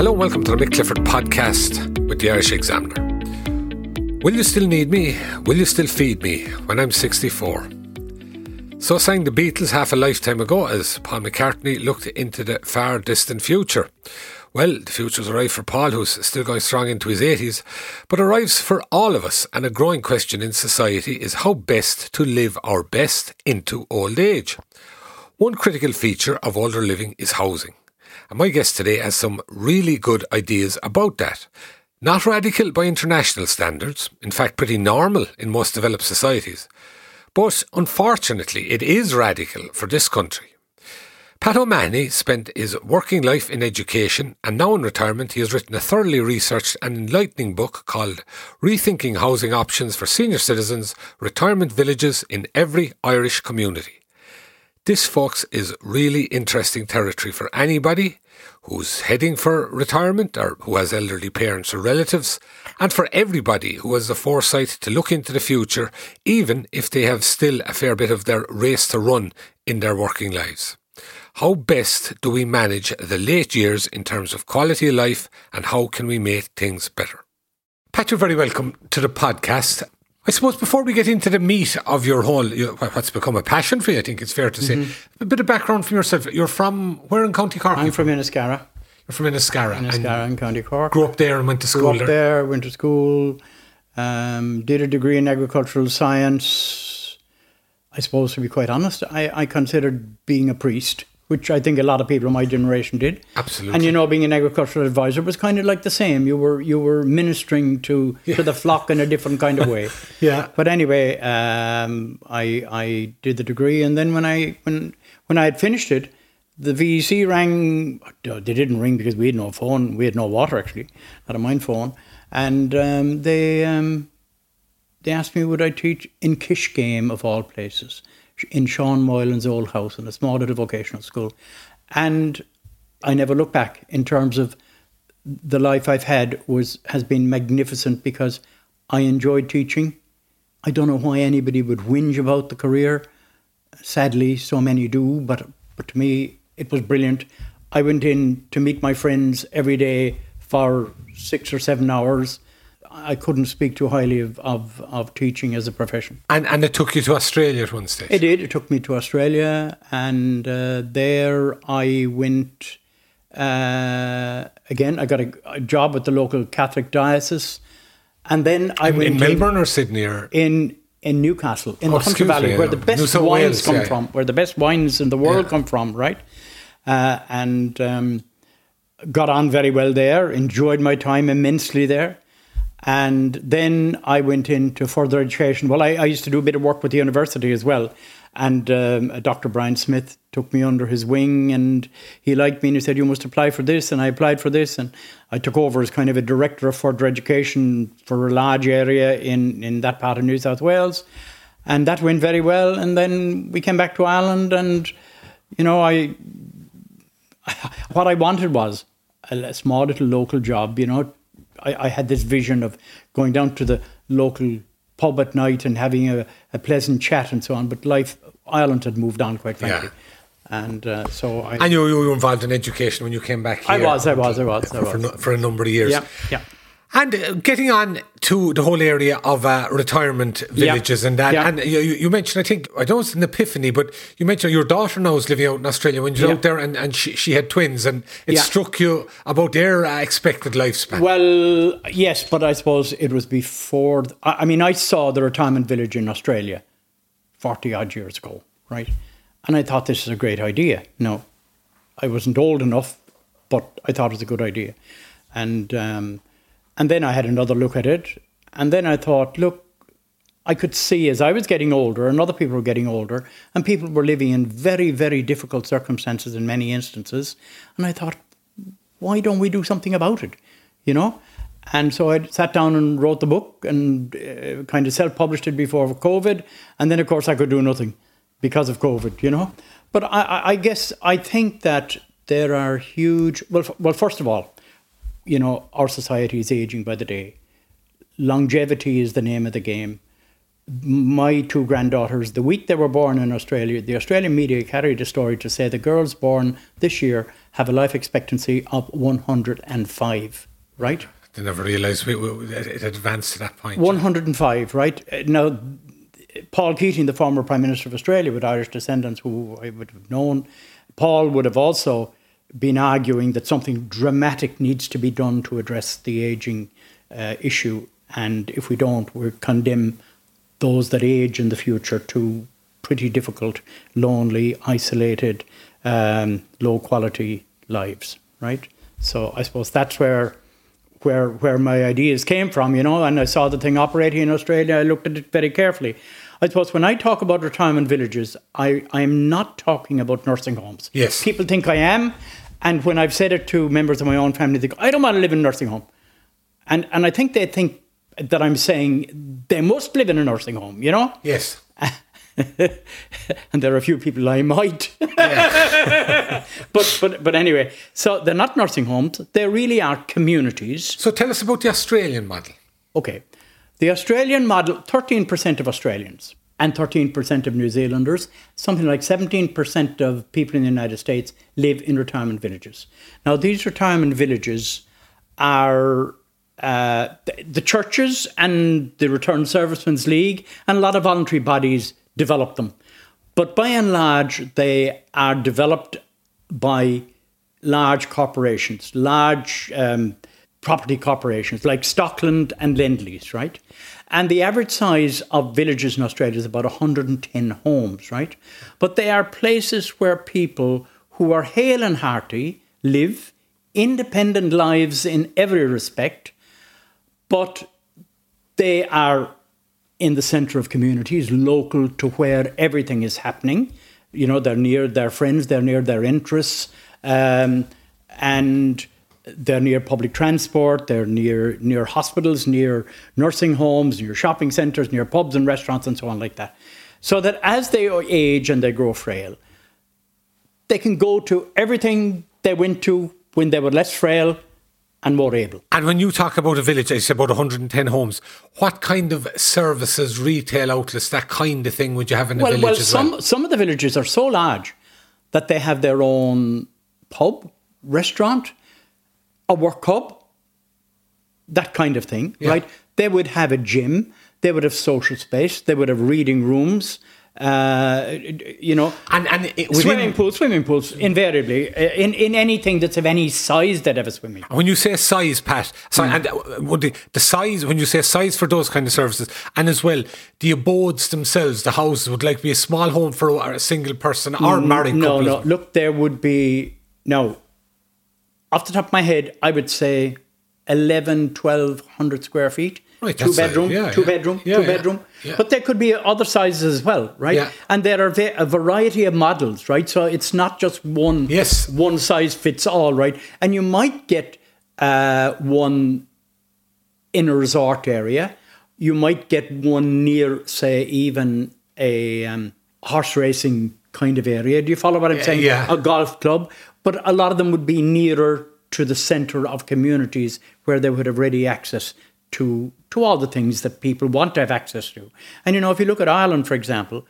Hello and welcome to the Mick Clifford podcast with the Irish Examiner. Will you still need me? Will you still feed me when I'm 64? So sang the Beatles half a lifetime ago as Paul McCartney looked into the far distant future. Well, the future's arrived for Paul, who's still going strong into his 80s, but arrives for all of us, and a growing question in society is how best to live our best into old age. One critical feature of older living is housing. And my guest today has some really good ideas about that. Not radical by international standards, in fact, pretty normal in most developed societies. But unfortunately, it is radical for this country. Pat O'Mahony spent his working life in education, and now in retirement, he has written a thoroughly researched and enlightening book called Rethinking Housing Options for Senior Citizens Retirement Villages in Every Irish Community. This, folks, is really interesting territory for anybody who's heading for retirement or who has elderly parents or relatives, and for everybody who has the foresight to look into the future, even if they have still a fair bit of their race to run in their working lives. How best do we manage the late years in terms of quality of life and how can we make things better? Pat, you're very welcome to the podcast. I suppose before we get into the meat of your whole, what's become a passion for you, I think it's fair to say, a bit of background from yourself. You're from where in County Cork? I'm from Inniscarra. You're from Inniscarra. and Inniscarra in County Cork. Grew up there and went to Grew school up there. there, went to school, um, did a degree in agricultural science. I suppose, to be quite honest, I, I considered being a priest, which I think a lot of people of my generation did. Absolutely. And you know, being an agricultural advisor was kind of like the same. You were you were ministering to to the flock in a different kind of way. Yeah. But anyway, um, I I did the degree, and then when I when when I had finished it, the VEC rang. They didn't ring because we had no phone. We had no water actually, not a mine phone, and um, they um, they asked me would I teach in Kiskeam of all places, in Sean Moylan's old house in a small little vocational school, and I never look back in terms of the life I've had was has been magnificent because I enjoyed teaching. I don't know why anybody would whinge about the career. Sadly, so many do, but but to me it was brilliant. I went in to meet my friends every day for six or seven hours. I couldn't speak too highly of, of, of teaching as a profession. And, and it took you to Australia at one stage. It did. It took me to Australia, and uh, there I went. Uh, again, I got a, a job with the local Catholic diocese, and then I in, went in Melbourne or Sydney or in in Newcastle, in Oh, the Hunter excuse Valley, me, where the best wines Wales, come yeah. from, where the best wines in the world Yeah. come from, right? Uh, and um, got on very well there. Enjoyed my time immensely there. And then I went into further education. Well, I, I used to do a bit of work with the university as well. And um, Dr. Brian Smith took me under his wing and he liked me and he said, You must apply for this. And I applied for this. And I took over as kind of a director of further education for a large area in, in that part of New South Wales. And that went very well. And then we came back to Ireland and, you know, I what I wanted was a, a small little local job. You know, I, I had this vision of going down to the local pub at night and having a, a pleasant chat and so on. But life, Ireland had moved on quite frankly, and uh, so I. And you, you were involved in education when you came back I here. was, I was, I was, I For, for, was. no- for a number of years. yeah, yeah. And uh, getting on to the whole area of uh, retirement villages and that, Yeah. and you, you mentioned, I think, I don't know it's an epiphany, but you mentioned your daughter now is living out in Australia. When you were Yeah. out there and, and she, she had twins, and it Yeah. struck you about their uh, expected lifespan. Well, yes, but I suppose it was before. th- I I mean, I saw the retirement village in Australia 40 odd years ago, right? And I thought this is a great idea. No, I wasn't old enough, but I thought it was a good idea. And, um, and then I had another look at it. And then I thought, look, I could see as I was getting older and other people were getting older, and people were living in very, very difficult circumstances in many instances. And I thought, why don't we do something about it? You know? And so I sat down and wrote the book and uh, kind of self published it before COVID. And then, of course, I could do nothing because of COVID, you know? But I, I guess I think that there are huge, well, well, first of all, you know, our society is aging by the day. Longevity is the name of the game my two granddaughters, the week they were born in Australia, the Australian media carried a story to say the girls born this year have a life expectancy of 105, right? They never realised it advanced to that point. 105, right? Now, Paul Keating, the former Prime Minister of Australia with Irish descendants, who I would have known, Paul would have also been arguing that something dramatic needs to be done to address the ageing uh, issue. And if we don't, we condemn those that age in the future to pretty difficult, lonely, isolated, um, low quality lives, right? So I suppose that's where where where my ideas came from, you know, and I saw the thing operating in Australia, I looked at it very carefully. I suppose when I talk about retirement villages, I, I'm not talking about nursing homes. Yes. People think I am. And when I've said it to members of my own family, they go, I don't want to live in a nursing home. And and I think they think that I'm saying they must live in a nursing home, you know? Yes. and there are a few people I might. but but but anyway, so they're not nursing homes. They really are communities. So tell us about the Australian model. Okay, the Australian model: thirteen percent of Australians and thirteen percent of New Zealanders, something like seventeen percent of people in the United States live in retirement villages. Now, these retirement villages are uh, the, churches and the Returned Servicemen's League and a lot of voluntary bodies develop them. But by and large, they are developed by large corporations, large um, property corporations like Stockland and Lendlease, right? And the average size of villages in Australia is about 110 homes, right? But they are places where people who are hale and hearty live independent lives in every respect but they are in the center of communities, local to where everything is happening. You know, they're near their friends, they're near their interests, um, and they're near public transport, they're near near hospitals, near nursing homes, near shopping centres, near pubs and restaurants, and so on, like that. So that as they age and they grow frail, they can go to everything they went to when they were less frail and more able. And when you talk about a village, I say about 110 homes, what kind of services, retail outlets, that kind of thing would you have in a well, village well, some, well? Some of the villages are so large that they have their own pub, restaurant, a work hub, that kind of thing, yeah. right? They would have a gym, they would have social space, they would have reading rooms, uh, you know, and and it, swimming pools, swimming pools, invariably uh, in in anything that's of any size that have a swimming. When you say size, Pat, sorry, mm. and uh, the, the size when you say size for those kind of services, and as well the abodes themselves, the houses would like be a small home for a single person or mm, married no, couple. No, no, look, there would be no. Off the top of my head, I would say 11, 1200 square feet Right, two bedroom, yeah, two yeah. bedroom, yeah, two bedroom. But there could be other sizes as well, right? And there are a variety of models, right? So it's not just one yes. one size fits all, right? And you might get uh, one in a resort area. You might get one near, say, even a um, horse racing kind of area. Do you follow what I'm saying? Yeah. A golf club. But a lot of them would be nearer to the centre of communities where they would have ready access to to all the things that people want to have access to. And you know, if you look at Ireland, for example,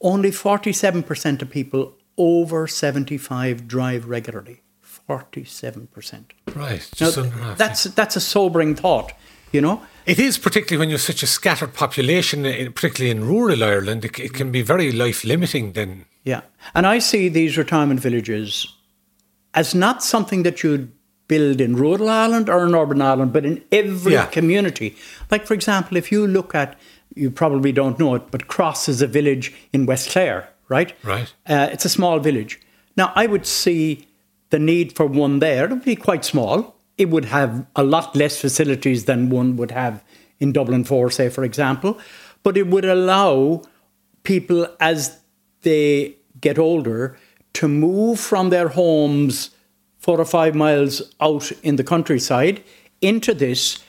only 47% of people over 75 drive regularly. 47%. Right. Now, that's, that's a sobering thought, you know? It is, particularly when you're such a scattered population, eh, particularly in rural Ireland, it, it can be very life limiting then. Yeah. And I see these retirement villages as not something that you'd build in rural Ireland or in urban Ireland, but in every yeah. community. Like, for example, if you look at, you probably don't know it, but Cross is a village in West Clare, right? Right. Uh, it's a small village. Now, I would see the need for one there. It would be quite small. It would have a lot less facilities than one would have in Dublin 4, say, for example. but it would allow people as they get older to move from their homes four or five miles out in the countryside into this,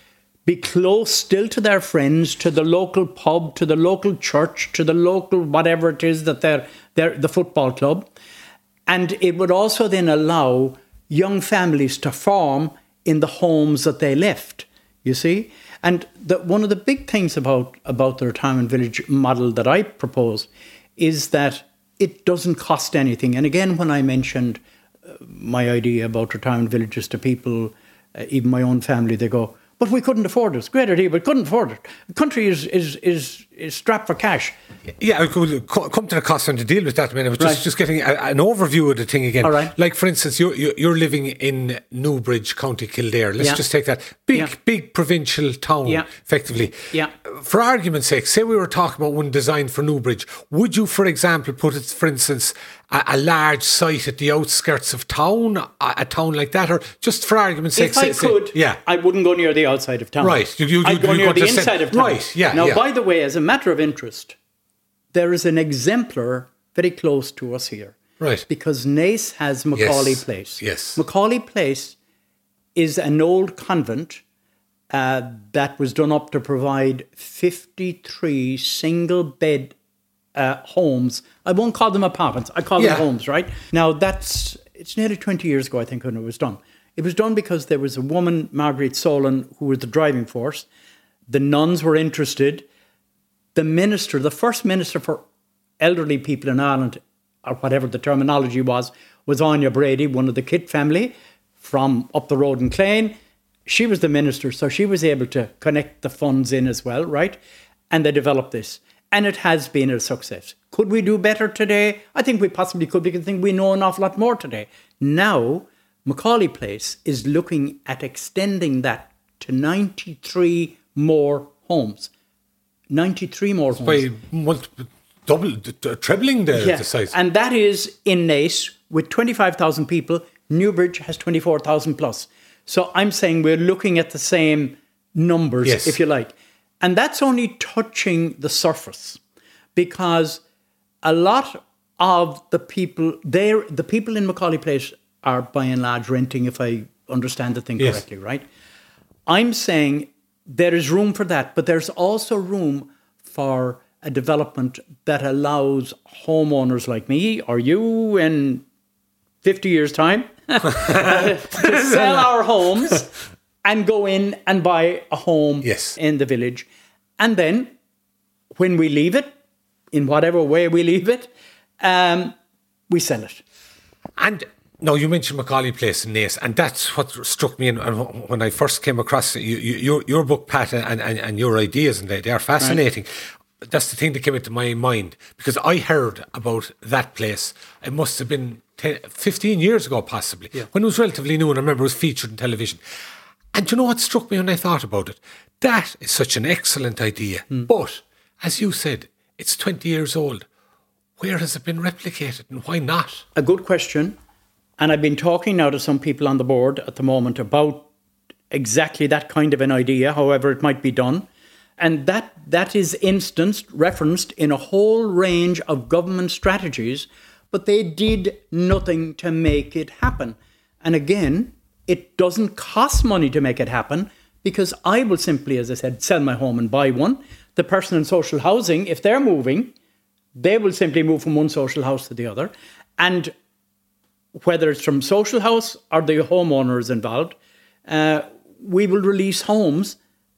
be close still to their friends, to the local pub, to the local church, to the local whatever it is that they're, they're the football club. And it would also then allow young families to form in the homes that they left, you see? And the, one of the big things about, about the retirement village model that I propose is that it doesn't cost anything. And again, when I mentioned uh, my idea about retirement villages to people, uh, even my own family, they go, but we couldn't afford it. It's great idea, but couldn't afford it. The country is, is, is, is strapped for cash. Yeah, come to the cost and to deal with that. I mean, I was just, Right. just getting a, an overview of the thing again. All right. Like, for instance, you're, you're you're living in Newbridge, County Kildare. Let's Yeah. just take that big, Yeah. big provincial town, Yeah. effectively. Yeah. For argument's sake, say we were talking about one designed for Newbridge. Would you, for example, put it, for instance, a, a large site at the outskirts of town, a, a town like that, or just for argument's sake? If I say- say- could, yeah. I wouldn't go near the outside of town. Right. You- you- I'd you- go near the inside of town. Right, yeah, Now, yeah. by the way, as a matter of interest, there is an exemplar very close to us here. Right. Because Naas has McAuley Yes, Place. yes. McAuley Place is an old convent uh, that was done up to provide 53 single bed uh, homes. I won't call them apartments. I call Yeah. them homes, right? Now that's it's nearly 20 years ago, I think, when it was done. It was done because there was a woman, Marguerite Solon, who was the driving force. The nuns were interested. The minister, the first minister for elderly people in Ireland, or whatever the terminology was, was Áine Brady, one of the Kitt family from up the road in Clane. She was the minister, so she was able to connect the funds in as well, right? And they developed this. And it has been a success. Could we do better today? I think we possibly could because I think we know an awful lot more today. Now, McAuley Place is looking at extending that to 93 more homes. 93 more homes. By multi- double, trebling the, Yeah, the size. and that is in Naas with 25,000 people. Newbridge has 24,000 plus. So I'm saying we're looking at the same numbers, Yes. if you like. And that's only touching the surface because a lot of the people there, the people in McAuley Place are by and large renting, if I understand the thing Yes. correctly, right? I'm saying there is room for that, but there's also room for a development that allows homeowners like me or you in 50 years' time to sell our homes and go in and buy a home Yes. in the village. And then when we leave it, in whatever way we leave it, um, we sell it. And no, you mentioned McAuley Place in Naas, and that's what struck me. And and when I first came across you, you, your your book, Pat, and, and, and your ideas, and they, they are fascinating. That's the thing that came into my mind because I heard about that place. It must have been 10, 15 years ago, possibly, when it was relatively new, and I remember it was featured in television. And you know what struck me when I thought about it? That is such an excellent idea. Hmm. But, as you said, it's 20 years old. Where has it been replicated and why not? a good question. And I've been talking now to some people on the board at the moment about exactly that kind of an idea, however it might be done. And that that is instanced, referenced in a whole range of government strategies, but they did nothing to make it happen. And again, it doesn't cost money to make it happen because I will simply, as I said, sell my home and buy one. The person in social housing, if they're moving, they will simply move from one social house to the other. And whether it's from social house or the homeowner is involved, uh, we will release homes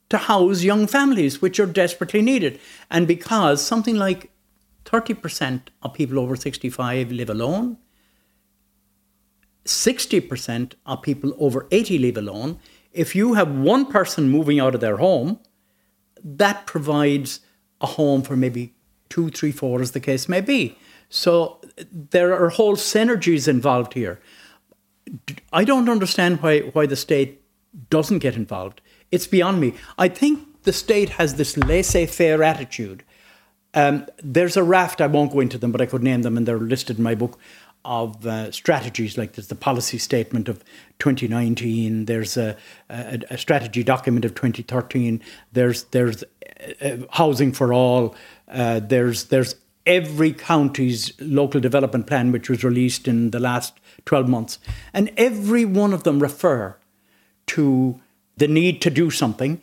to house young families, which are desperately needed. And because something like 30% of people over 65 live alone, 60% of people over 80 live alone, if you have one person moving out of their home, that provides a home for maybe two, three, four, as the case may be. So there are whole synergies involved here. I don't understand why, why the state doesn't get involved. It's beyond me. I think the state has this laissez faire attitude. Um, there's a raft, I won't go into them, but I could name them and they're listed in my book, of uh, strategies like there's the policy statement of 2019 there's a, a, a strategy document of 2013 there's there's uh, housing for all uh, there's there's every county's local development plan which was released in the last 12 months. And every one of them refer to the need to do something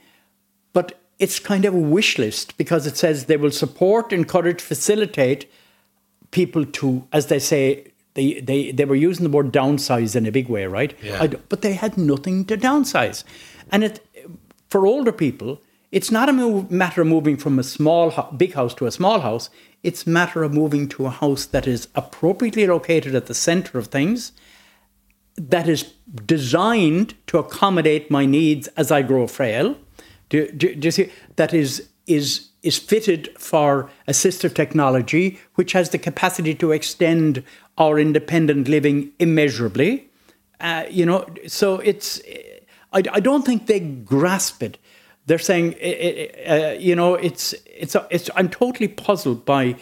but it's kind of a wish list because it says they will support encourage facilitate people to as they say they, they, they were using the word downsize in a big way, right? Yeah. but they had nothing to downsize. And it, for older people, it's not a move, matter of moving from a small, big house to a small house. It's a matter of moving to a house that is appropriately located at the center of things, that is designed to accommodate my needs as I grow frail. Do, do, do you see? That is is is fitted for assistive technology, which has the capacity to extend our independent living immeasurably. Uh, you know, so it's, I, I don't think they grasp it. They're saying, uh, you know, it's, it's, it's, I'm totally puzzled by,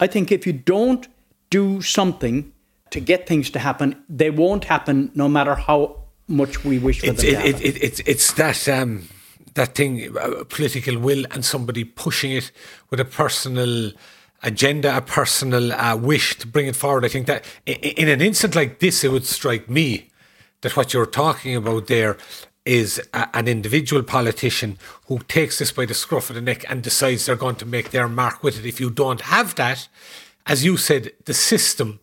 I think if you don't do something to get things to happen, they won't happen no matter how much we wish for it's, them it, it, it, it's that, um, that thing, political will and somebody pushing it with a personal, agenda, a personal uh, wish to bring it forward. I think that in an instant like this, it would strike me that what you're talking about there is a, an individual politician who takes this by the scruff of the neck and decides they're going to make their mark with it. If you don't have that, as you said, the system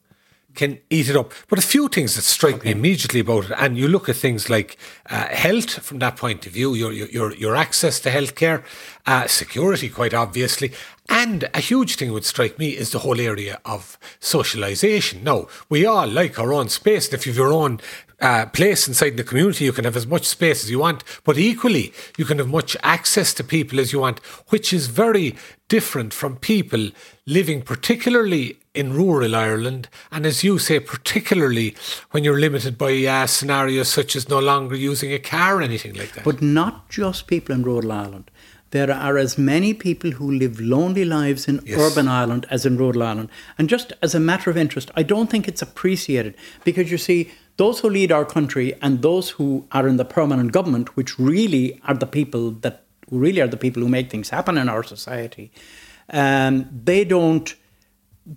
can eat it up. But a few things that strike okay. me immediately about it, and you look at things like uh, health from that point of view, your your your access to healthcare, uh, security, quite obviously, and a huge thing would strike me is the whole area of socialisation. Now, we all like our own space. And if you've your own uh, place inside the community, you can have as much space as you want. But equally, you can have much access to people as you want, which is very different from people living particularly in rural Ireland. And as you say, particularly when you're limited by uh, scenarios such as no longer using a car or anything like that. But not just people in rural Ireland there are as many people who live lonely lives in yes. urban Ireland as in rural Ireland. And just as a matter of interest, I don't think it's appreciated because you see, those who lead our country and those who are in the permanent government, which really are the people that really are the people who make things happen in our society, um, they don't.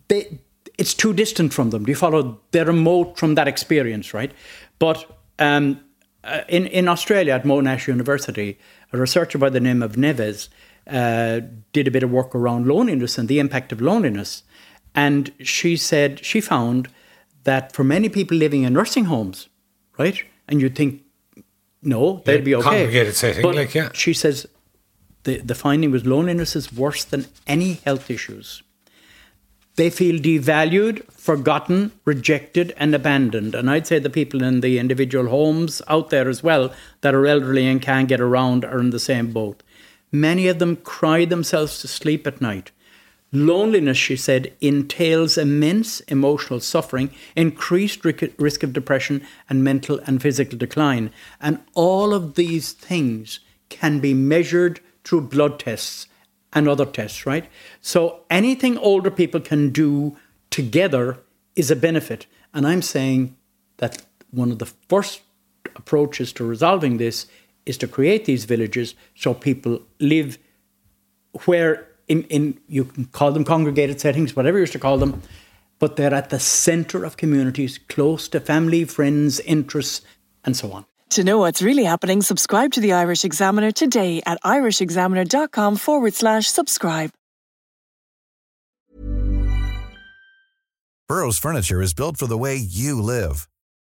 They, it's too distant from them. Do you follow? They're remote from that experience, right? But um, uh, in in Australia at Monash University, a researcher by the name of Neves uh, did a bit of work around loneliness and the impact of loneliness. And she said she found that for many people living in nursing homes, right? And you'd think, no, they'd yeah, be okay. Congregated setting, but like, yeah. She says the, the finding was loneliness is worse than any health issues. They feel devalued, forgotten, rejected, and abandoned. And I'd say the people in the individual homes out there as well that are elderly and can't get around are in the same boat. Many of them cry themselves to sleep at night. Loneliness, she said, entails immense emotional suffering, increased risk of depression, and mental and physical decline. And all of these things can be measured through blood tests and other tests, right? So anything older people can do together is a benefit. And I'm saying that one of the first approaches to resolving this is to create these villages so people live where in, in you can call them congregated settings, whatever you wish to call them, but they're at the center of communities, close to family, friends, interests, and so on. To know what's really happening, subscribe to the Irish Examiner today at irishexaminer.com forward slash subscribe. Burrow's furniture is built for the way you live.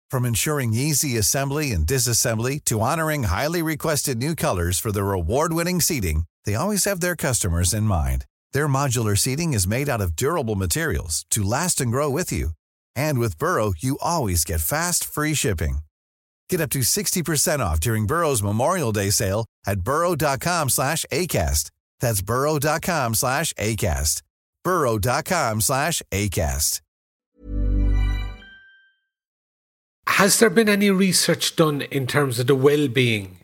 From ensuring easy assembly and disassembly to honoring highly requested new colors for their award winning seating, they always have their customers in mind. Their modular seating is made out of durable materials to last and grow with you. And with Burrow, you always get fast, free shipping. Get up to 60% off during Burrow's Memorial Day sale at burrow.com slash ACAST. That's burrow.com slash ACAST. burrow.com slash ACAST. Has there been any research done in terms of the well-being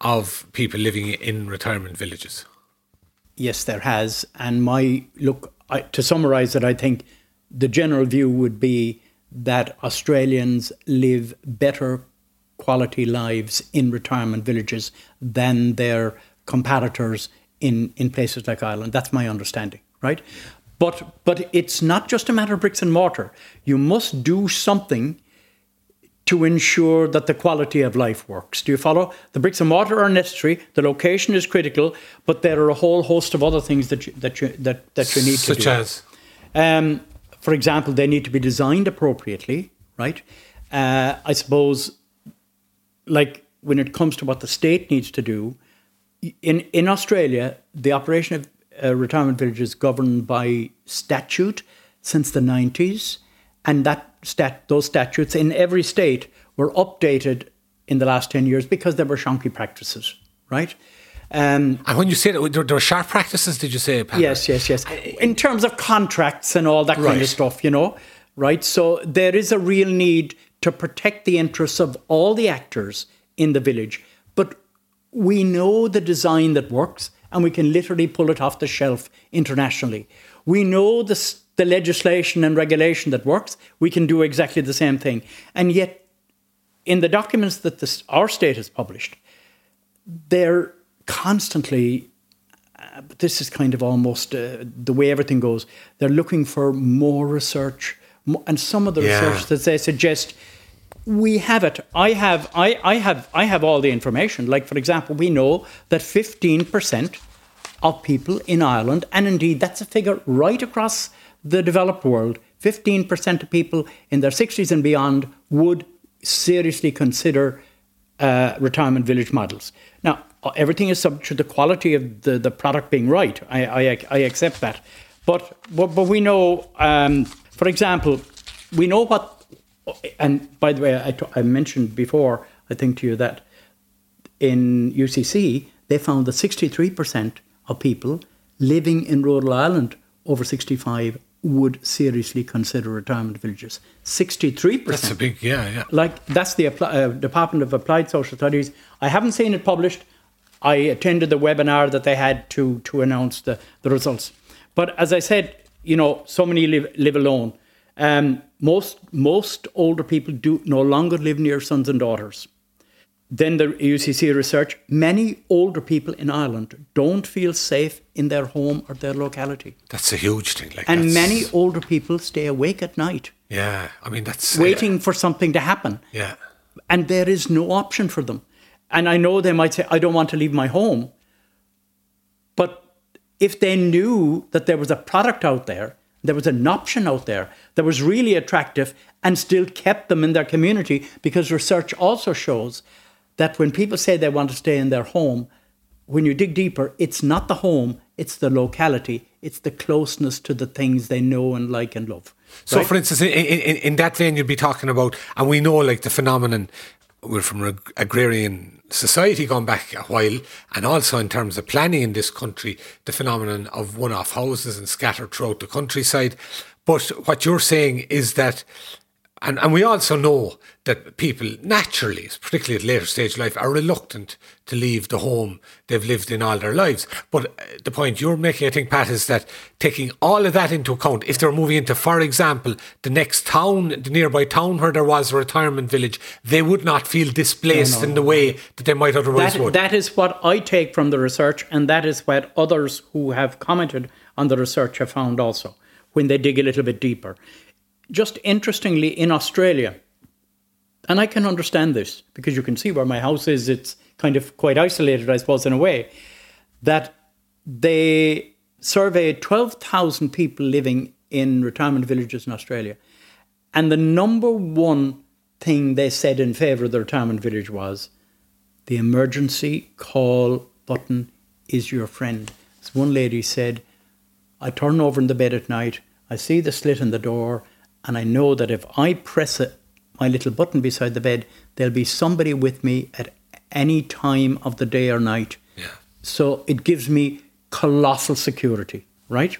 of people living in retirement villages? Yes, there has. And my, look, I, to summarise it, I think the general view would be that Australians live better quality lives in retirement villages than their competitors in, in places like Ireland. That's my understanding, right? But but it's not just a matter of bricks and mortar. You must do something to ensure that the quality of life works. Do you follow? The bricks and mortar are necessary. The location is critical, but there are a whole host of other things that you, that you, that, that you need Such to do. Such as? Um, for example, they need to be designed appropriately, right? Uh, I suppose, like when it comes to what the state needs to do, in in Australia, the operation of uh, retirement villages governed by statute since the nineties, and that stat those statutes in every state were updated in the last ten years because there were shonky practices, right? Um, And when you say that, there, there are sharp practices, did you say, Pat? Yes, yes, yes. In terms of contracts and all that kind of stuff, you know, right? So there is a real need to protect the interests of all the actors in the village. But we know the design that works and we can literally pull it off the shelf internationally. We know the, the legislation and regulation that works. We can do exactly the same thing. And yet, in the documents that this, our state has published, they're constantly uh, but this is kind of almost uh, the way everything goes. They're looking for more research, and some of the Yeah. research that they suggest we have it. I have, I, I have, I have all the information. Like for example, we know that fifteen percent of people in Ireland, and indeed that's a figure right across the developed world. Fifteen percent of people in their sixties and beyond would seriously consider uh, retirement village models. Now, everything is subject to the quality of the, the product being right. I, I, I accept that. But, but, but we know, um, for example, we know what, and by the way, I, t- I mentioned before, I think to you that in UCC, they found that 63% of people living in rural Ireland over 65 would seriously consider retirement villages. 63%. That's a big, yeah, yeah. Like that's the uh, Department of Applied Social Studies. I haven't seen it published. I attended the webinar that they had to to announce the, the results. But as I said, you know, so many live live alone. Um, most most older people do no longer live near sons and daughters. Then the UCC research: many older people in Ireland don't feel safe in their home or their locality, That's a huge thing. Like and that's- many older people stay awake at night Yeah, I mean, that's. waiting for something to happen Yeah. and there is no option for them. And I know they might say, I don't want to leave my home. But if they knew that there was a product out there, there was an option out there that was really attractive and still kept them in their community, because research also shows that when people say they want to stay in their home, when you dig deeper, it's not the home, it's the locality, it's the closeness to the things they know and like and love. So, right? for instance, in, in, in that vein, you'd be talking about, and we know like the phenomenon, we're from an agrarian society gone back a while, and also in terms of planning in this country, the phenomenon of one off houses and scattered throughout the countryside. But what you're saying is that and, and we also know that people naturally, particularly at later stage of life, are reluctant to leave the home they've lived in all their lives. But uh, the point you're making, I think, Pat, is that taking all of that into account, if they're moving into, for example, the next town, the nearby town where there was a retirement village, they would not feel displaced in the way that they might otherwise that, would. that is what I take from the research, and that is what others who have commented on the research have found also when they dig a little bit deeper. Just interestingly, in Australia, and I can understand this because you can see where my house is, it's kind of quite isolated, I suppose, in a way, that they surveyed 12,000 people living in retirement villages in Australia. And the number one thing they said in favour of the retirement village was the emergency call button is your friend. As one lady said, I turn over in the bed at night, I see the slit in the door, and I know that if I press it, my little button beside the bed, there'll be somebody with me at any time of the day or night. Yeah. So it gives me colossal security, right?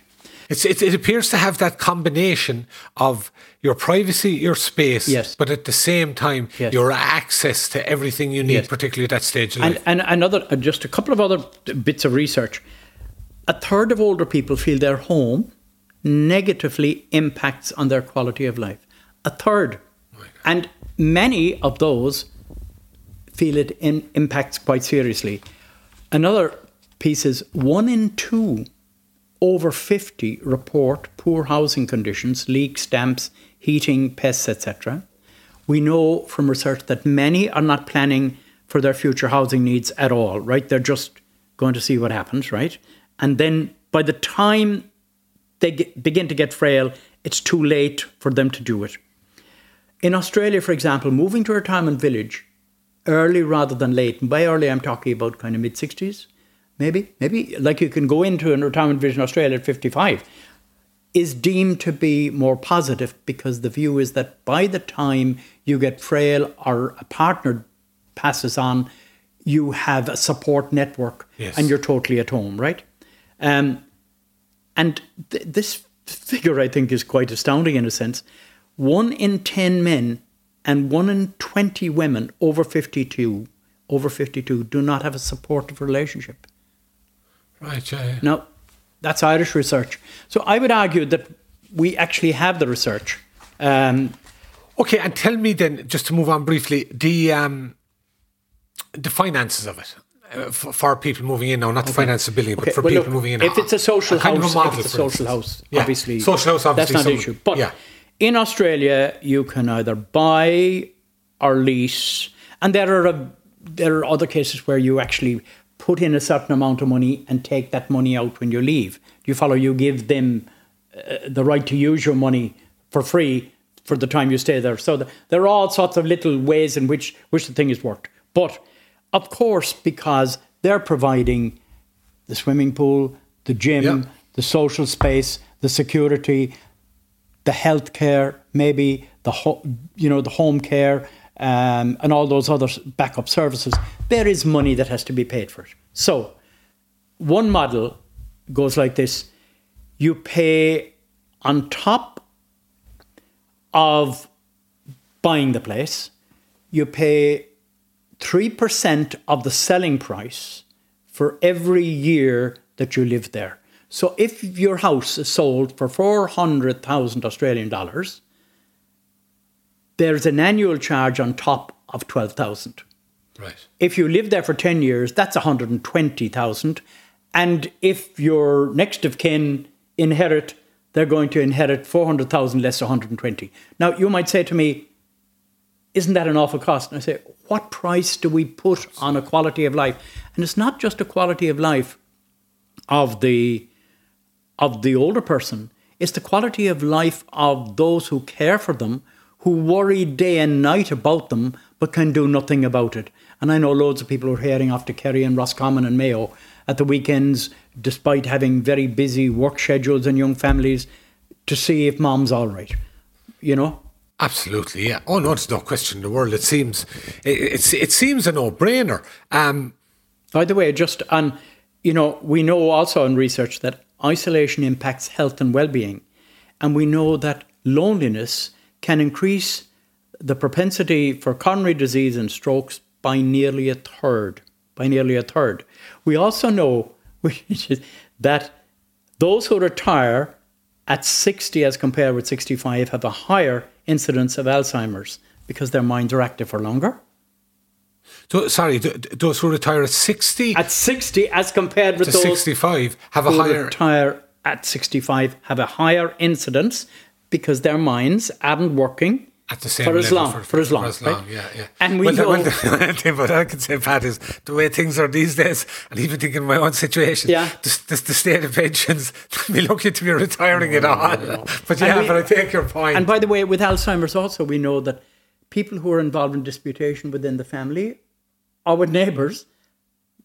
It's, it, it appears to have that combination of your privacy, your space, Yes. but at the same time, Yes. your access to everything you need, Yes. particularly at that stage of And, life. and another, uh, just a couple of other bits of research. A third of older people feel their home negatively impacts on their quality of life. A third. And many of those feel it in, impacts quite seriously. Another piece is one in two over 50 report poor housing conditions, leaks, damps, heating, pests, etc. We know from research that many are not planning for their future housing needs at all, right? They're just going to see what happens, right? And then by the time they get, begin to get frail, it's too late for them to do it. In Australia, for example, moving to a retirement village early rather than late, and by early I'm talking about kind of mid 60s, maybe, maybe like you can go into a retirement village in Australia at 55, is deemed to be more positive because the view is that by the time you get frail or a partner passes on, you have a support network Yes. and you're totally at home, right? Um, and th- this figure, I think, is quite astounding in a sense. One in 10 men and one in 20 women over 52, over 52 do not have a supportive relationship. Right, yeah. yeah. Now, that's Irish research. So I would argue that we actually have the research. Um, Okay, and tell me then, just to move on briefly, the um, the finances of it uh, for, for people moving in now, not the finance a building, it, but for well, people look, moving in. If it's a social of house, model, if it's a social house, Yeah. obviously, social house, obviously, that's not an issue. But yeah. in Australia, you can either buy or lease, and there are a, there are other cases where you actually put in a certain amount of money and take that money out when you leave. You follow? You give them uh, the right to use your money for free for the time you stay there. So the, there are all sorts of little ways in which which the thing is worked. But of course, because they're providing the swimming pool, the gym, Yeah. the social space, the security, the health care, maybe the ho- you know the home care, um, and all those other backup services. There is money that has to be paid for it. So one model goes like this: you pay on top of buying the place, you pay 3% of the selling price for every year that you live there. So if your house is sold for 400,000 Australian dollars, there's an annual charge on top of 12,000. Right. If you live there for 10 years, that's 120,000. And if your next of kin inherit, they're going to inherit 400,000 less 120. Now, you might say to me, isn't that an awful cost? And I say, what price do we put on a quality of life? And it's not just a quality of life of the of the older person. It's the quality of life of those who care for them, who worry day and night about them, but can do nothing about it. And I know loads of people are heading off to Kerry and Roscommon and Mayo at the weekends, despite having very busy work schedules and young families, to see if mom's all right. You know? Absolutely, yeah. Oh no, there's no question in the world. It seems it, it's it seems a no-brainer. Um, By the way, just on, you know, we know also in research that isolation impacts health and well being. And we know that loneliness can increase the propensity for coronary disease and strokes by nearly a third. By nearly a third. We also know that those who retire at 60 as compared with 65 have a higher incidence of Alzheimer's because their minds are active for longer. so, sorry, th- th- those who retire at sixty At 60 as compared with to those sixty-five have a who higher. retire at 65 have a higher incidence because their minds aren't working At the same for as long, for, as long, as right? yeah, yeah. And we well, the- know, well, the, the thing what I can say, Pat, is the way things are these days, and even thinking my own situation, Yeah. the, the, the state of pensions, be lucky to be retiring at all. But yeah, we- but I take your point. and by the way, with Alzheimer's also, we know that people who are involved in disputation within the family or with neighbours,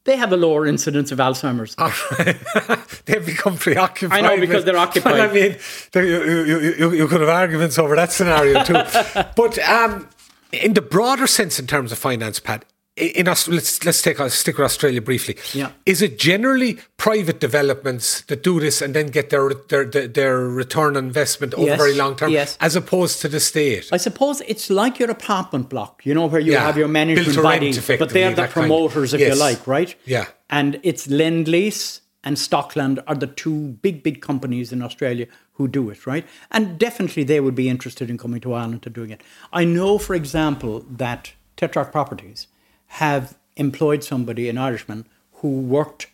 they have a lower incidence of Alzheimer's. They've become preoccupied. I know, because with- they're occupied. I mean, you, you, you, you could have arguments over that scenario too. but um, in the broader sense, in terms of finance, Pat, in Aus- let's let's take us stick with Australia briefly. Yeah. Is it generally private developments that do this and then get their their their, their return on investment over Yes, very long term, yes. as opposed to the state? I suppose it's like your apartment block, you know, where you Yeah, have your management body, but they're the that kind. promoters, if Yes. you like, right? Yeah. And it's Lendlease and Stockland are the two big, big companies in Australia who do it, right? And definitely they would be interested in coming to Ireland to doing it. I know, for example, that Tetrarch Properties have employed somebody, an Irishman, who worked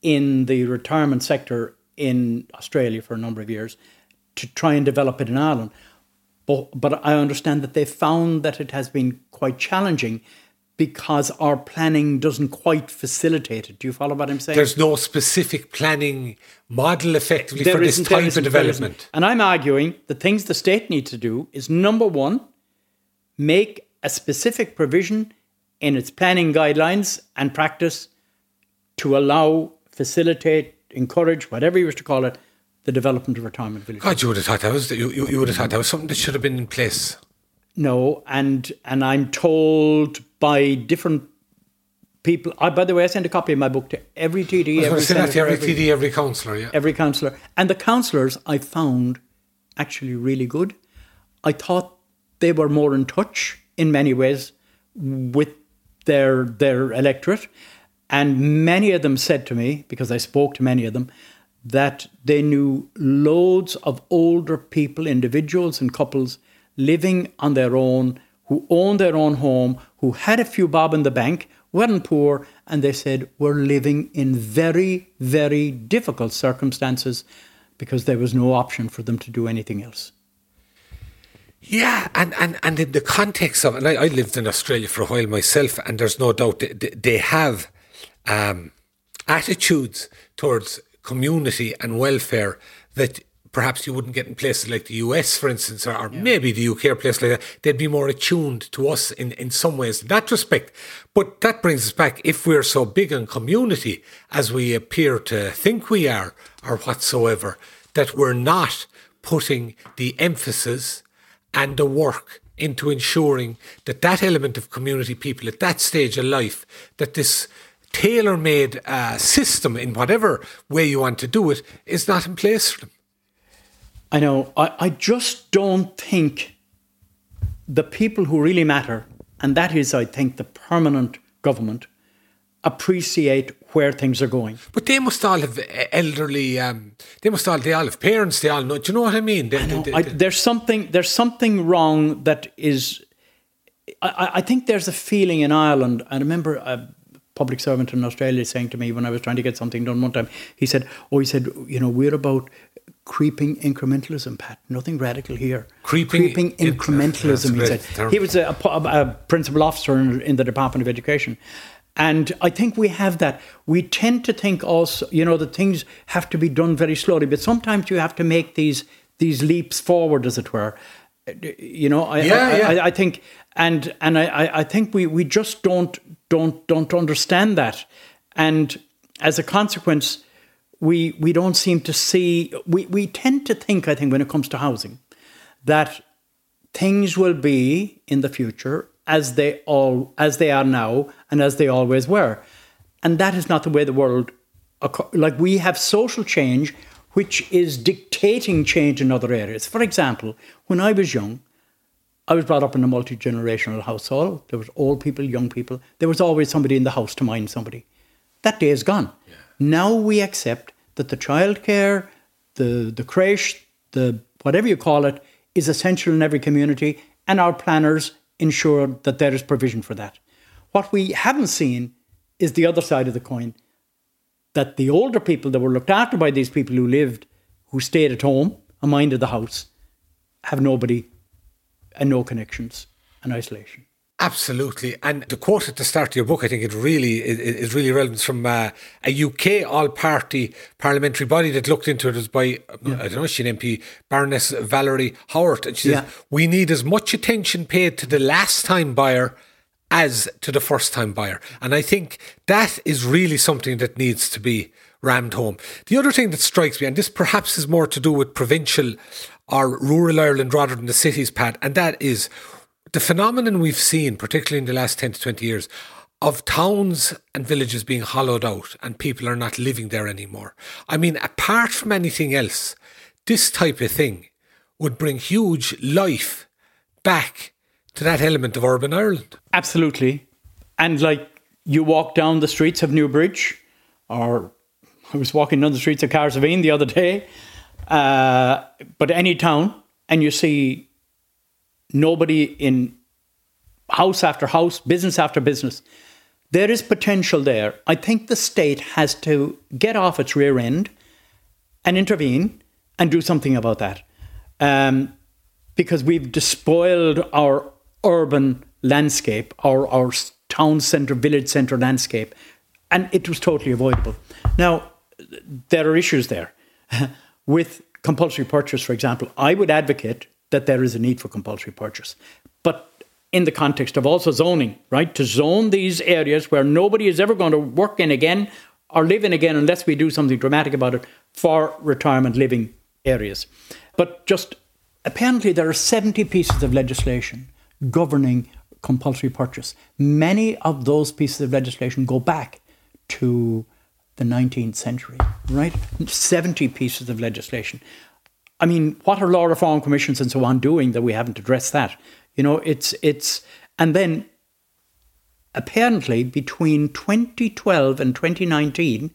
in the retirement sector in Australia for a number of years to try and develop it in Ireland. But, but I understand that they found that it has been quite challenging because our planning doesn't quite facilitate it. Do you follow what I'm saying? There's no specific planning model effectively there for this type of development. And I'm arguing the things the state needs to do is number one, make a specific provision in its planning guidelines and practice to allow, facilitate, encourage, whatever you wish to call it, the development of retirement villages. God, you would have thought that was you, you would have thought that was something that should have been in place. No, and and I'm told by different people. I, by the way, I sent a copy of my book to every TD, every senator, every, every TD, every councillor, yeah, every councillor, and the councillors I found actually really good. I thought they were more in touch in many ways with their their electorate, and many of them said to me because I spoke to many of them that they knew loads of older people, individuals and couples living on their own, who owned their own home, who had a few bob in the bank, weren't poor, and they said were living in very, very difficult circumstances because there was no option for them to do anything else. Yeah, and, and, and in the context of, and I, I lived in Australia for a while myself, and there's no doubt they, they have um, attitudes towards community and welfare that perhaps you wouldn't get in places like the US, for instance, or, or yeah. maybe the UK or places like that. They'd be more attuned to us in, in some ways in that respect. But that brings us back, if we're so big on community as we appear to think we are, or whatsoever, that we're not putting the emphasis and the work into ensuring that that element of community people at that stage of life, that this tailor made uh, system in whatever way you want to do it is not in place for them. I know. I, I just don't think the people who really matter, and that is, I think, the permanent government, appreciate where things are going. But they must all have elderly. Um, they must all. They all have parents. They all know. Do you know what I mean? They, I know. They, they, I, there's something. There's something wrong that is. I, I, think there's a feeling in Ireland. I remember a public servant in Australia saying to me when I was trying to get something done one time. He said, "Oh, he said, you know, we're about creeping incrementalism, Pat. Nothing radical here. Creeping, creeping incrementalism." He said. He was a, a, a principal officer in, in the Department of Education. And I think we have that. We tend to think also, you know, that things have to be done very slowly, but sometimes you have to make these these leaps forward, as it were. You know, I, yeah, I, yeah. I, I think, and and I, I think we, we just don't don't don't understand that, and as a consequence, we we don't seem to see. We we tend to think, I think, when it comes to housing, that things will be in the future as they all as they are now and as they always were. And that is not the way the world like we have social change which is dictating change in other areas. For example, when I was young, I was brought up in a multi generational household. There was old people, young people. There was always somebody in the house to mind somebody. That day is gone. Yeah. Now we accept that the childcare, the the creche, the whatever you call it, is essential in every community, and our planners ensure that there is provision for that. What we haven't seen is the other side of the coin that the older people that were looked after by these people who lived, who stayed at home and minded the house, have nobody and no connections and isolation. Absolutely, and the quote at the start of your book, I think it really is, is really relevant from uh, a UK all-party parliamentary body that looked into it. was by yeah. I don't know, she an MP Baroness Valerie Howarth, and she says we need as much attention paid to the last-time buyer as to the first-time buyer, and I think that is really something that needs to be rammed home. The other thing that strikes me, and this perhaps is more to do with provincial or rural Ireland rather than the cities, Pat, and that is the phenomenon we've seen, particularly in the last 10 to 20 years, of towns and villages being hollowed out and people are not living there anymore. I mean, apart from anything else, this type of thing would bring huge life back to that element of urban Ireland. Absolutely. And like you walk down the streets of Newbridge or I was walking down the streets of Cahersiveen the other day, uh, but any town, and you see nobody in house after house, business after business. There is potential there. I think the state has to get off its rear end and intervene and do something about that. Um, because we've despoiled our urban landscape, our, our town centre, village centre landscape, and it was totally avoidable. Now, there are issues there. With compulsory purchase, for example, I would advocate that there is a need for compulsory purchase. But in the context of also zoning, right? To zone these areas where nobody is ever going to work in again or live in again unless we do something dramatic about it for retirement living areas. But just apparently, there are 70 pieces of legislation governing compulsory purchase. Many of those pieces of legislation go back to the 19th century, right? 70 pieces of legislation. I mean, what are law reform commissions and so on doing that we haven't addressed that? You know, it's it's and then apparently between 2012 and 2019,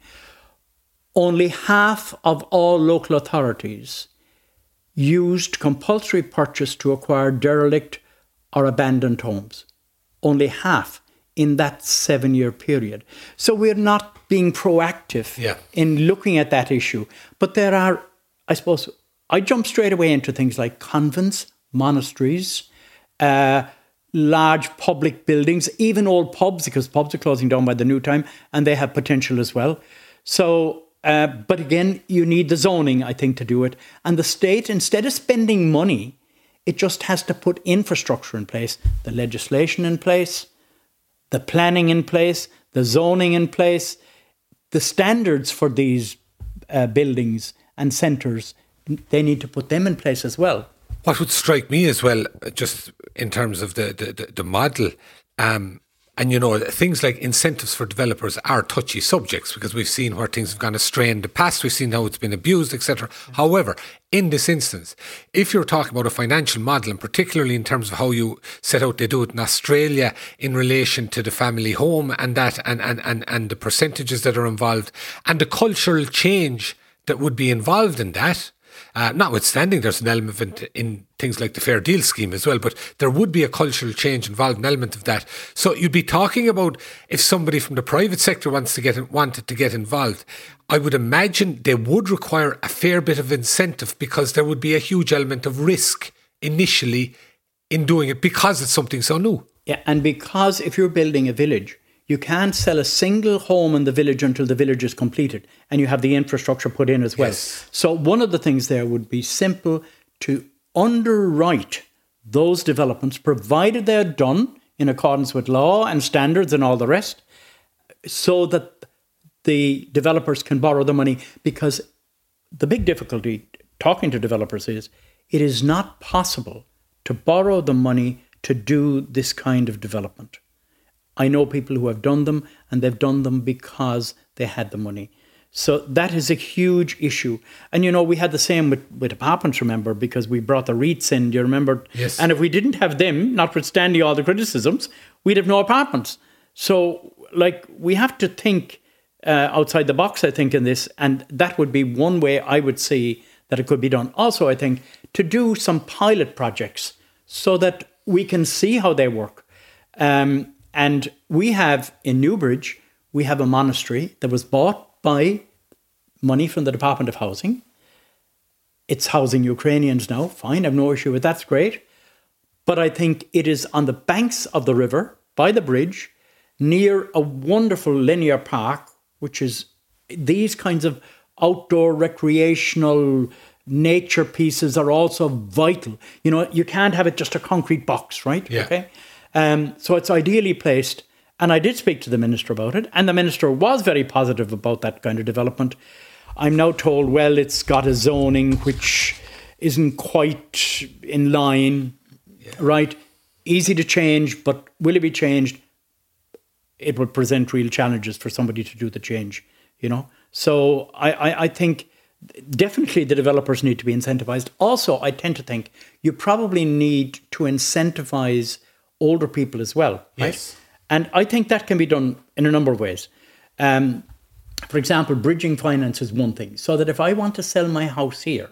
only half of all local authorities used compulsory purchase to acquire derelict or abandoned homes. Only half in that seven year period. So we're not being proactive yeah. in looking at that issue. But there are, I suppose, I jump straight away into things like convents, monasteries, uh, large public buildings, even old pubs, because pubs are closing down by the new time and they have potential as well. So, uh, but again, you need the zoning, I think, to do it. And the state, instead of spending money, it just has to put infrastructure in place, the legislation in place, the planning in place, the zoning in place, the standards for these uh, buildings and centres, they need to put them in place as well. What would strike me as well, just in terms of the, the, the model, um, and you know, things like incentives for developers are touchy subjects because we've seen where things have gone astray in the past. We've seen how it's been abused, etc. However, in this instance, if you're talking about a financial model, and particularly in terms of how you set out to do it in Australia in relation to the family home and that and, and, and, and the percentages that are involved and the cultural change that would be involved in that, uh, notwithstanding, there's an element in things like the fair deal scheme as well, but there would be a cultural change involved, an element of that. So you'd be talking about if somebody from the private sector wants to get wanted to get involved. I would imagine they would require a fair bit of incentive because there would be a huge element of risk initially in doing it because it's something so new. Yeah, and because if you're building a village, you can't sell a single home in the village until the village is completed and you have the infrastructure put in as well. Yes. So, one of the things there would be simple to underwrite those developments, provided they're done in accordance with law and standards and all the rest, so that the developers can borrow the money. Because the big difficulty talking to developers is it is not possible to borrow the money to do this kind of development. I know people who have done them and they've done them because they had the money. So that is a huge issue. And you know, we had the same with, with apartments, remember, because we brought the REITs in, do you remember? Yes. And if we didn't have them, notwithstanding all the criticisms, we'd have no apartments. So, like, we have to think uh, outside the box, I think, in this. And that would be one way I would see that it could be done. Also, I think to do some pilot projects so that we can see how they work. Um, and we have in Newbridge, we have a monastery that was bought by money from the Department of Housing. It's housing Ukrainians now. Fine, I've no issue with that. that's great. But I think it is on the banks of the river, by the bridge, near a wonderful linear park, which is these kinds of outdoor recreational nature pieces are also vital. You know, you can't have it just a concrete box, right? Yeah. Okay. Um, so it's ideally placed. And I did speak to the minister about it, and the minister was very positive about that kind of development. I'm now told, well, it's got a zoning which isn't quite in line, yeah. right? Easy to change, but will it be changed? It would present real challenges for somebody to do the change, you know? So I, I, I think definitely the developers need to be incentivized. Also, I tend to think you probably need to incentivize older people as well, right? Yes. And I think that can be done in a number of ways. Um, for example, bridging finance is one thing. So that if I want to sell my house here,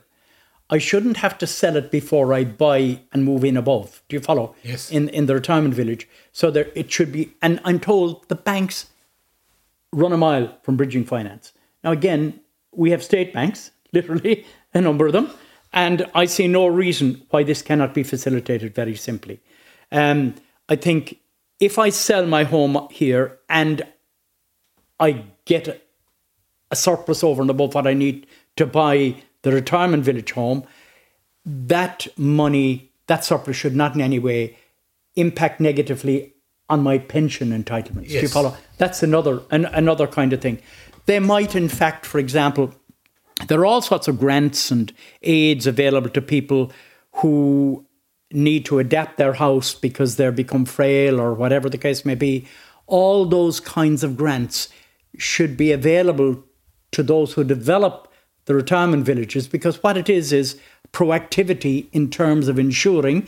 I shouldn't have to sell it before I buy and move in above. Do you follow? Yes. In in the retirement village. So there it should be and I'm told the banks run a mile from bridging finance. Now again, we have state banks, literally a number of them, and I see no reason why this cannot be facilitated very simply. Um, I think if I sell my home here and I get a surplus over and above what I need to buy the retirement village home, that money, that surplus should not in any way impact negatively on my pension entitlements. Do you follow? That's another an, another kind of thing. They might, in fact, for example, there are all sorts of grants and aids available to people who need to adapt their house because they're become frail or whatever the case may be. All those kinds of grants should be available to those who develop the retirement villages because what it is is proactivity in terms of ensuring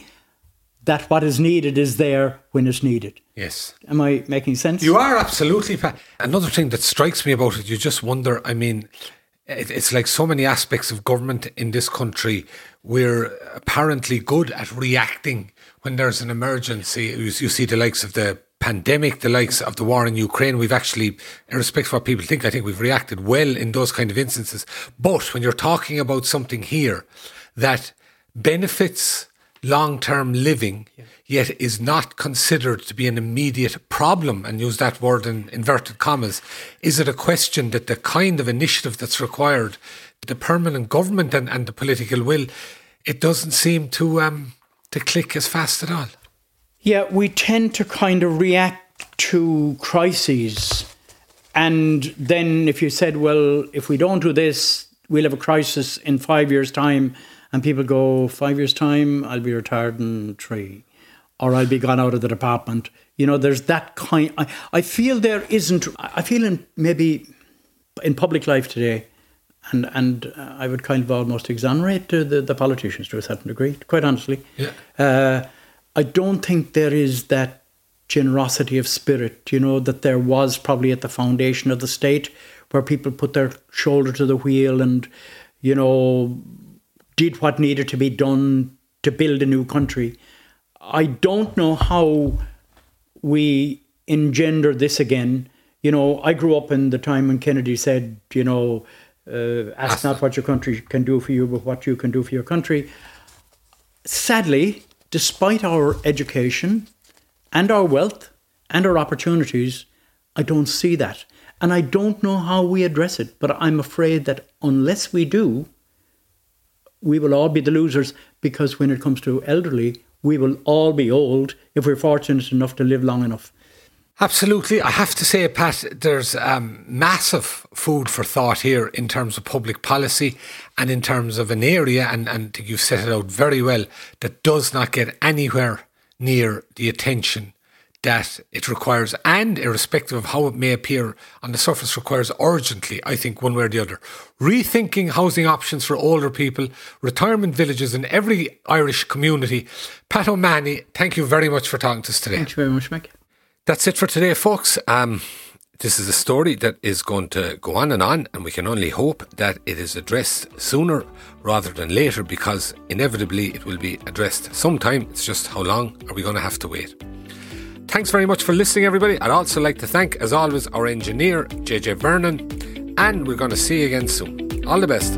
that what is needed is there when it's needed. Yes. Am I making sense? You are absolutely. Pat. Another thing that strikes me about it, you just wonder. I mean, it, it's like so many aspects of government in this country. We're apparently good at reacting when there's an emergency. You, you see the likes of the pandemic, the likes of the war in Ukraine. We've actually, irrespective of what people think, I think we've reacted well in those kind of instances. But when you're talking about something here that benefits long term living, yet is not considered to be an immediate problem, and use that word in inverted commas, is it a question that the kind of initiative that's required, the permanent government and, and the political will, it doesn't seem to um, to click as fast at all? Yeah, we tend to kind of react to crises. And then if you said, well, if we don't do this, we'll have a crisis in five years' time, and people go, five years' time, I'll be retired in three, or I'll be gone out of the department. You know, there's that kind. I, I feel there isn't, I feel in maybe in public life today, and, and uh, I would kind of almost exonerate the, the politicians to a certain degree, quite honestly. Yeah. Uh, I don't think there is that generosity of spirit, you know, that there was probably at the foundation of the state where people put their shoulder to the wheel and, you know, did what needed to be done to build a new country. I don't know how we engender this again. You know, I grew up in the time when Kennedy said, you know, uh, ask not what your country can do for you, but what you can do for your country. Sadly, despite our education and our wealth and our opportunities, I don't see that. And I don't know how we address it, but I'm afraid that unless we do, we will all be the losers because when it comes to elderly, we will all be old if we're fortunate enough to live long enough. Absolutely. I have to say, Pat, there's um, massive food for thought here in terms of public policy and in terms of an area, and, and you've set it out very well, that does not get anywhere near the attention that it requires, and irrespective of how it may appear on the surface, requires urgently, I think, one way or the other. Rethinking housing options for older people, retirement villages in every Irish community. Pat O'Mahony, thank you very much for talking to us today. Thank you very much, Mike. That's it for today, folks. Um, this is a story that is going to go on and on, and we can only hope that it is addressed sooner rather than later because inevitably it will be addressed sometime. It's just how long are we going to have to wait? Thanks very much for listening, everybody. I'd also like to thank, as always, our engineer, JJ Vernon, and we're going to see you again soon. All the best.